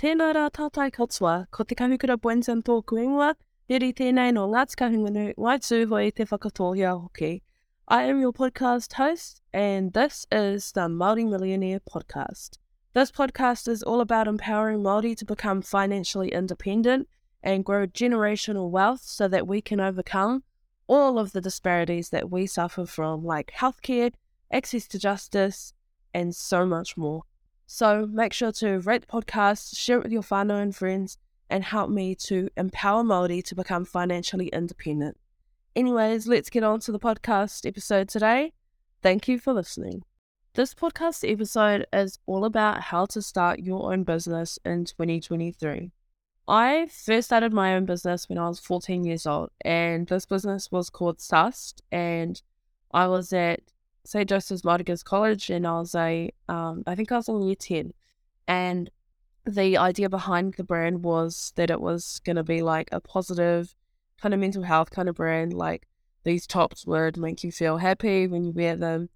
Tēnā rā katoa, ko te tēnei no Kahungunu, Tūhoe te whakatohia hoki. I am your podcast host, and this is the Māori Millionaire Podcast. This podcast is all about empowering Māori to become financially independent and grow generational wealth so that we can overcome all of the disparities that we suffer from, like healthcare, access to justice, and so much more. So make sure to rate the podcast, share it with your whānau and friends, and help me to empower Māori to become financially independent. Anyways, let's get on to the podcast episode today. Thank you for listening. This podcast episode is all about how to start your own business in 2023. I first started my own business when I was 14 years old, and this business was called Sust, and I was at St. Joseph's Māori Girls' College, and I was a, um, I think I was in year 10. And the idea behind the brand was that it was going to be like a positive kind of mental health kind of brand. Like these tops would make you feel happy when you wear them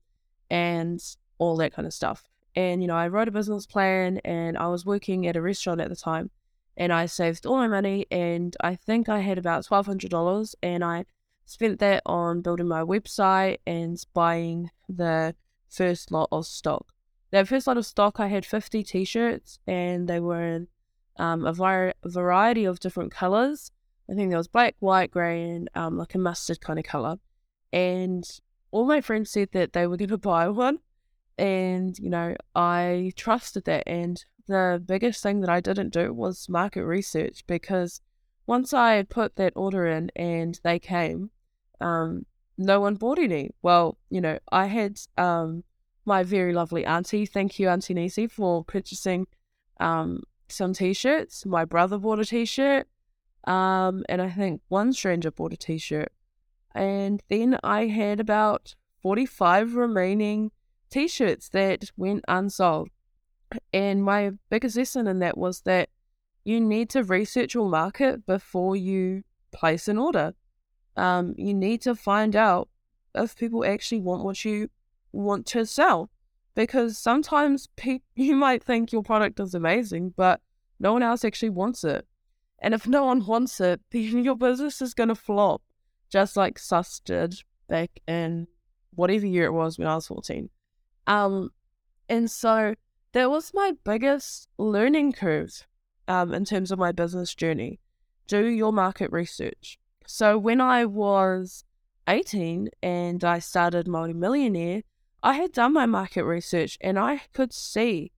and all that kind of stuff. And, you know, I wrote a business plan and I was working at a restaurant at the time and I saved all my money and I think I had about $1,200 and I spent that on building my website and buying the first lot of stock. That first lot of stock, I had 50 t shirts and they were in um, a var- variety of different colors. I think there was black, white, grey, and um, like a mustard kind of color. And all my friends said that they were going to buy one. And, you know, I trusted that. And the biggest thing that I didn't do was market research because once I put that order in and they came, um, no one bought any. Well, you know, I had um, my very lovely auntie, thank you, Auntie Nisi, for purchasing um, some t shirts. My brother bought a t shirt, um, and I think one stranger bought a t shirt. And then I had about 45 remaining t shirts that went unsold. And my biggest lesson in that was that you need to research your market before you place an order um, you need to find out if people actually want what you want to sell. Because sometimes pe- you might think your product is amazing, but no one else actually wants it. And if no one wants it, then your business is going to flop, just like Sus did back in whatever year it was when I was 14. Um, and so that was my biggest learning curve um, in terms of my business journey. Do your market research. So when I was 18 and I started Māori Millionaire, I had done my market research and I could see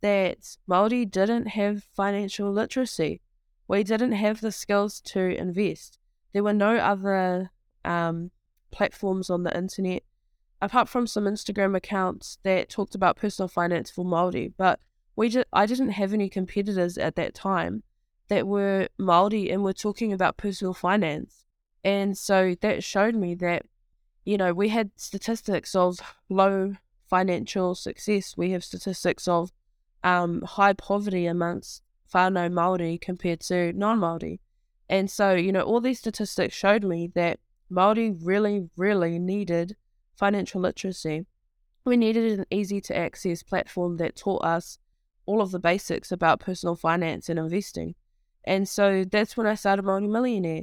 that Māori didn't have financial literacy. We didn't have the skills to invest. There were no other um, platforms on the internet apart from some Instagram accounts that talked about personal finance for Māori, but we just, I didn't have any competitors at that time that were Māori and were talking about personal finance. And so that showed me that, you know, we had statistics of low financial success. We have statistics of um, high poverty amongst whānau Māori compared to non-Māori. And so, you know, all these statistics showed me that Māori really, really needed financial literacy. We needed an easy to access platform that taught us all of the basics about personal finance and investing. And so that's when I started Māori Millionaire.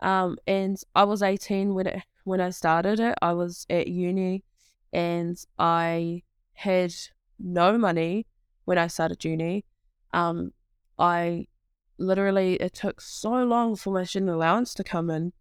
Um, and I was 18 when it, when I started it. I was at uni and I had no money when I started uni. Um, I literally, it took so long for my student allowance to come in.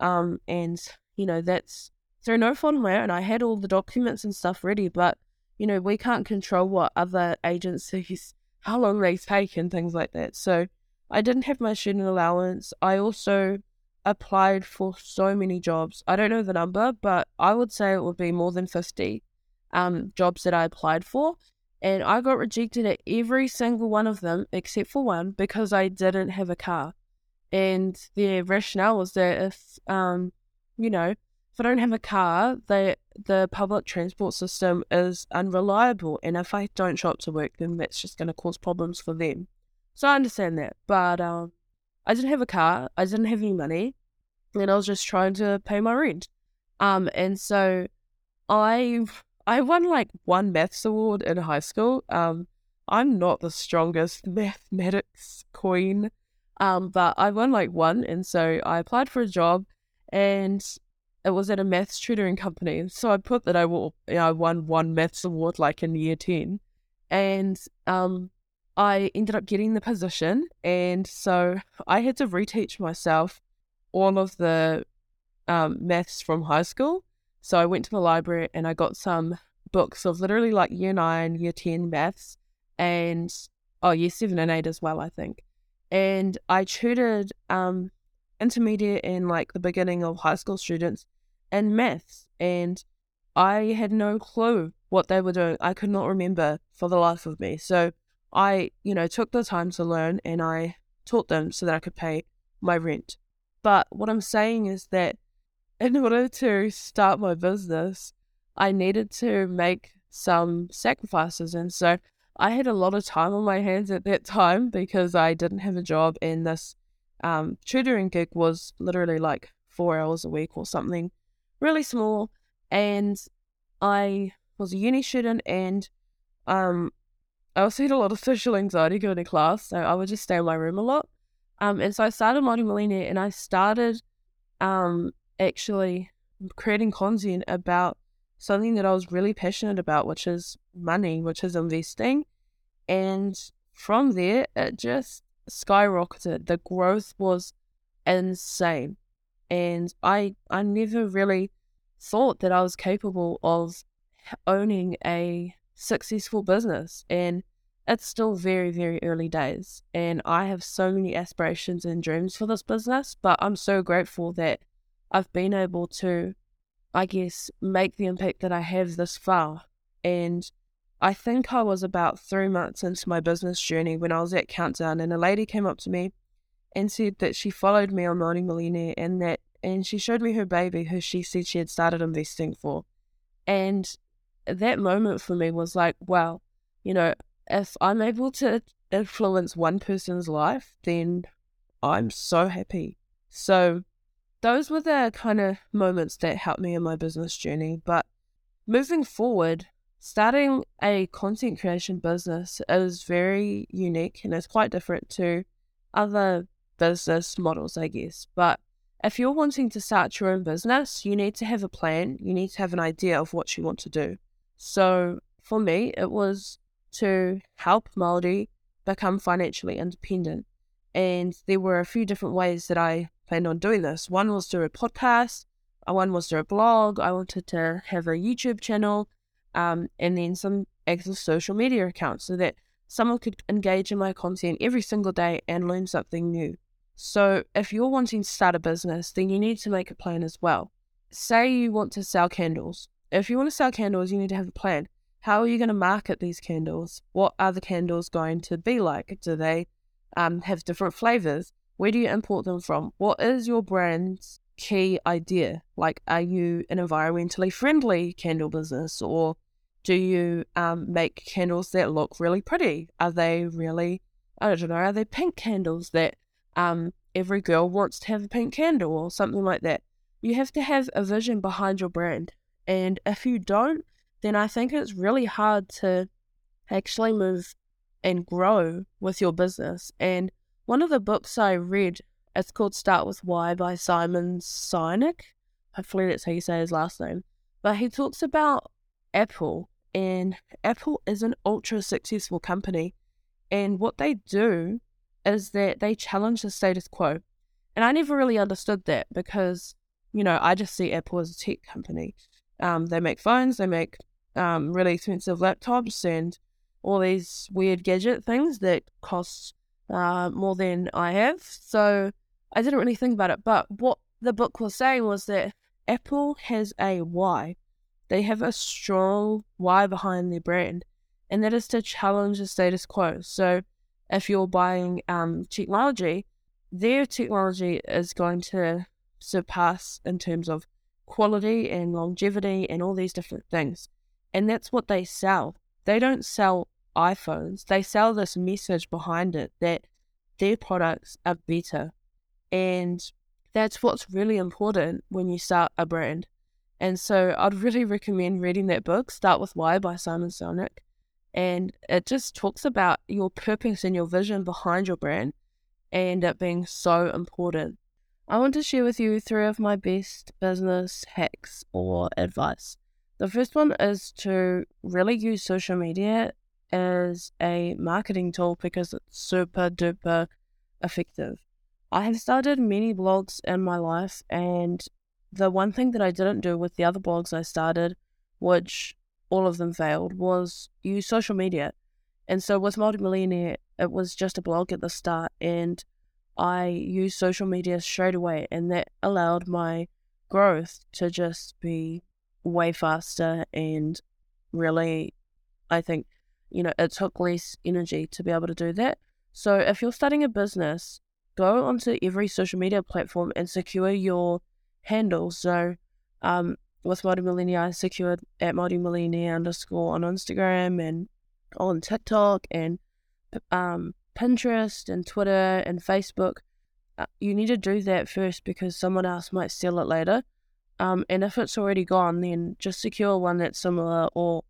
Um, and, you know, that's through no fault of my own. I had all the documents and stuff ready, but, you know, we can't control what other agencies, how long they take and things like that. So, I didn't have my student allowance. I also applied for so many jobs. I don't know the number, but I would say it would be more than 50 um, jobs that I applied for. And I got rejected at every single one of them except for one because I didn't have a car. And the rationale was that if, um, you know, if I don't have a car, the the public transport system is unreliable, and if I don't show up to work, then that's just going to cause problems for them. So I understand that. But um, I didn't have a car, I didn't have any money, and I was just trying to pay my rent. Um, and so I I won like one maths award in high school. Um, I'm not the strongest mathematics queen, um, but I won like one, and so I applied for a job, and it was at a maths tutoring company. So I put that I will, you know, I won one maths award like in year ten, and um, I ended up getting the position, and so I had to reteach myself all of the um, maths from high school. So I went to the library and I got some books of literally like year nine, year 10 maths, and oh, year seven and eight as well, I think. And I tutored um, intermediate and like the beginning of high school students in maths, and I had no clue what they were doing. I could not remember for the life of me. So I, you know, took the time to learn and I taught them so that I could pay my rent. But what I'm saying is that in order to start my business, I needed to make some sacrifices. And so I had a lot of time on my hands at that time because I didn't have a job and this um, tutoring gig was literally like four hours a week or something really small. And I was a uni student and um, I also had a lot of social anxiety going to class, so I would just stay in my room a lot. Um, and so I started Māori Millionaire and I started um, actually creating content about something that I was really passionate about, which is money, which is investing. And from there, it just skyrocketed. The growth was insane. And I I never really thought that I was capable of owning a successful business. And it's still very, very early days. And I have so many aspirations and dreams for this business, but I'm so grateful that I've been able to, I guess, make the impact that I have this far. And I think I was about three months into my business journey when I was at Countdown, and a lady came up to me and said that she followed me on Māori Millionaire and that and she showed me her baby who she said she had started investing for. And that moment for me was like, wow, you know, if I'm able to influence one person's life, then I'm so happy. So those were the kind of moments that helped me in my business journey. But moving forward, starting a content creation business is very unique and it's quite different to other business models, I guess. But if you're wanting to start your own business, you need to have a plan. You need to have an idea of what you want to do. So for me, it was to help Māori become financially independent. And there were a few different ways that I planned on doing this. One was through a podcast, uh, one was through a blog. I wanted to have a YouTube channel, um, and then some active social media accounts so that someone could engage in my content every single day and learn something new. So, if you're wanting to start a business, then you need to make a plan as well. Say you want to sell candles. If you want to sell candles, you need to have a plan. How are you going to market these candles? What are the candles going to be like? Do they um, have different flavors? Where do you import them from? What is your brand's key idea? Like, are you an environmentally friendly candle business or do you um, make candles that look really pretty? Are they really, I don't know, are they pink candles that um, every girl wants to have a pink candle or something like that? You have to have a vision behind your brand. And if you don't, then I think it's really hard to actually move and grow with your business. And one of the books I read, it's called Start With Why by Simon Sinek. Hopefully that's how you say his last name. But he talks about Apple, and Apple is an ultra successful company. And what they do is that they challenge the status quo. And I never really understood that because, you know, I just see Apple as a tech company. Um, they make phones, they make um, really expensive laptops, and all these weird gadget things that cost uh, more than I have. So I didn't really think about it. But what the book was saying was that Apple has a why. They have a strong why behind their brand, and that is to challenge the status quo. So if you're buying um, technology, their technology is going to surpass in terms of quality and longevity and all these different things. And that's what they sell. They don't sell iPhones, they sell this message behind it that their products are better. And that's what's really important when you start a brand. And so I'd really recommend reading that book, Start With Why by Simon Sinek. And it just talks about your purpose and your vision behind your brand and it being so important. I want to share with you three of my best business hacks or advice. The first one is to really use social media as a marketing tool because it's super duper effective. I have started many blogs in my life, and the one thing that I didn't do with the other blogs I started, which all of them failed, was use social media. And so with Māori Millionaire, it was just a blog at the start, and I used social media straight away, and that allowed my growth to just be way faster and really, I think, you know, it took less energy to be able to do that. So if you're starting a business, go onto every social media platform and secure your handle. So um, with Māori Millionaire, I secured at Māori Millionaire underscore on Instagram and on TikTok and um, Pinterest and Twitter and Facebook. Uh, you need to do that first because someone else might steal it later. Um, and if it's already gone, then just secure one that's similar or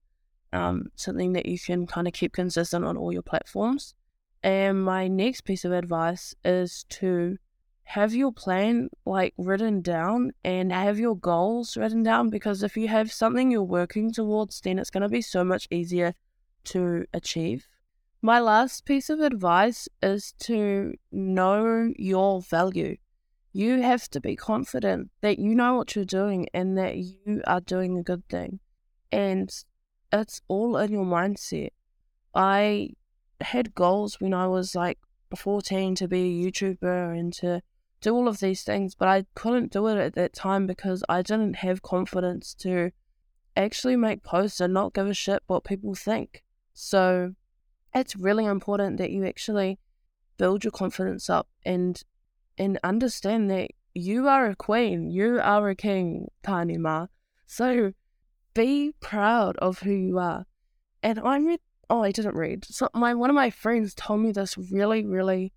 um, something that you can kind of keep consistent on all your platforms. And my next piece of advice is to have your plan like written down and have your goals written down because if you have something you're working towards, then it's going to be so much easier to achieve. My last piece of advice is to know your value. You have to be confident that you know what you're doing and that you are doing a good thing. And it's all in your mindset. I had goals when I was like 14 to be a YouTuber and to do all of these things, but I couldn't do it at that time because I didn't have confidence to actually make posts and not give a shit what people think. So it's really important that you actually build your confidence up and and understand that you are a queen, you are a king, Tanima. So be proud of who you are. And I read oh, I didn't read. So my one of my friends told me this really, really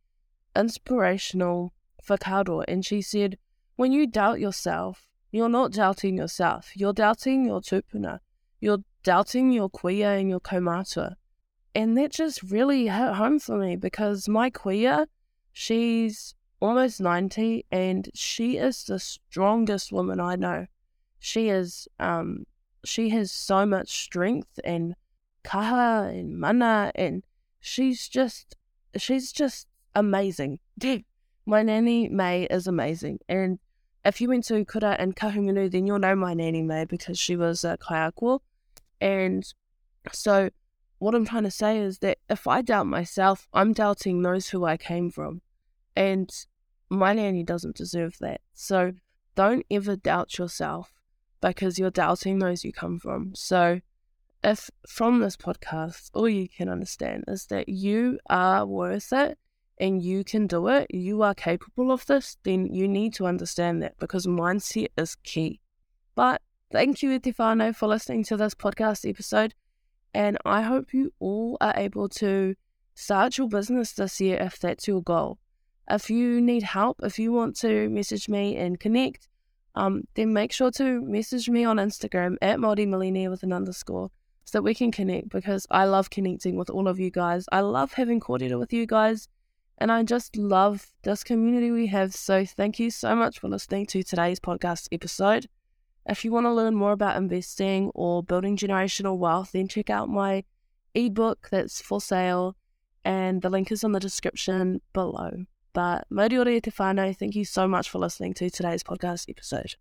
inspirational whakaaro, and she said, when you doubt yourself, you're not doubting yourself. You're doubting your tupuna. You're doubting your kuia and your kaumātua. And that just really hit home for me because my kuia, she's almost 90 and she is the strongest woman I know. She is, um, she has so much strength and kaha and mana, and she's just she's just amazing. my nanny May is amazing, and if you went to Kura and Kahungunu, then you'll know my nanny May because she was a kaiako. And so, what I'm trying to say is that if I doubt myself, I'm doubting those who I came from, and my nanny doesn't deserve that. So, don't ever doubt yourself because you're doubting those you come from. So, if from this podcast all you can understand is that you are worth it and you can do it, you are capable of this, then you need to understand that because mindset is key. But thank you, Etifano, for listening to this podcast episode. And I hope you all are able to start your business this year if that's your goal. If you need help, if you want to message me and connect, um, then make sure to message me on Instagram at Māori Millionaire with an underscore so that we can connect because I love connecting with all of you guys. I love having Kōrero with you guys and I just love this community we have. So thank you so much for listening to today's podcast episode. If you want to learn more about investing or building generational wealth, then check out my ebook that's for sale and the link is in the description below. But Moriori Te Whānau, thank you so much for listening to today's podcast episode.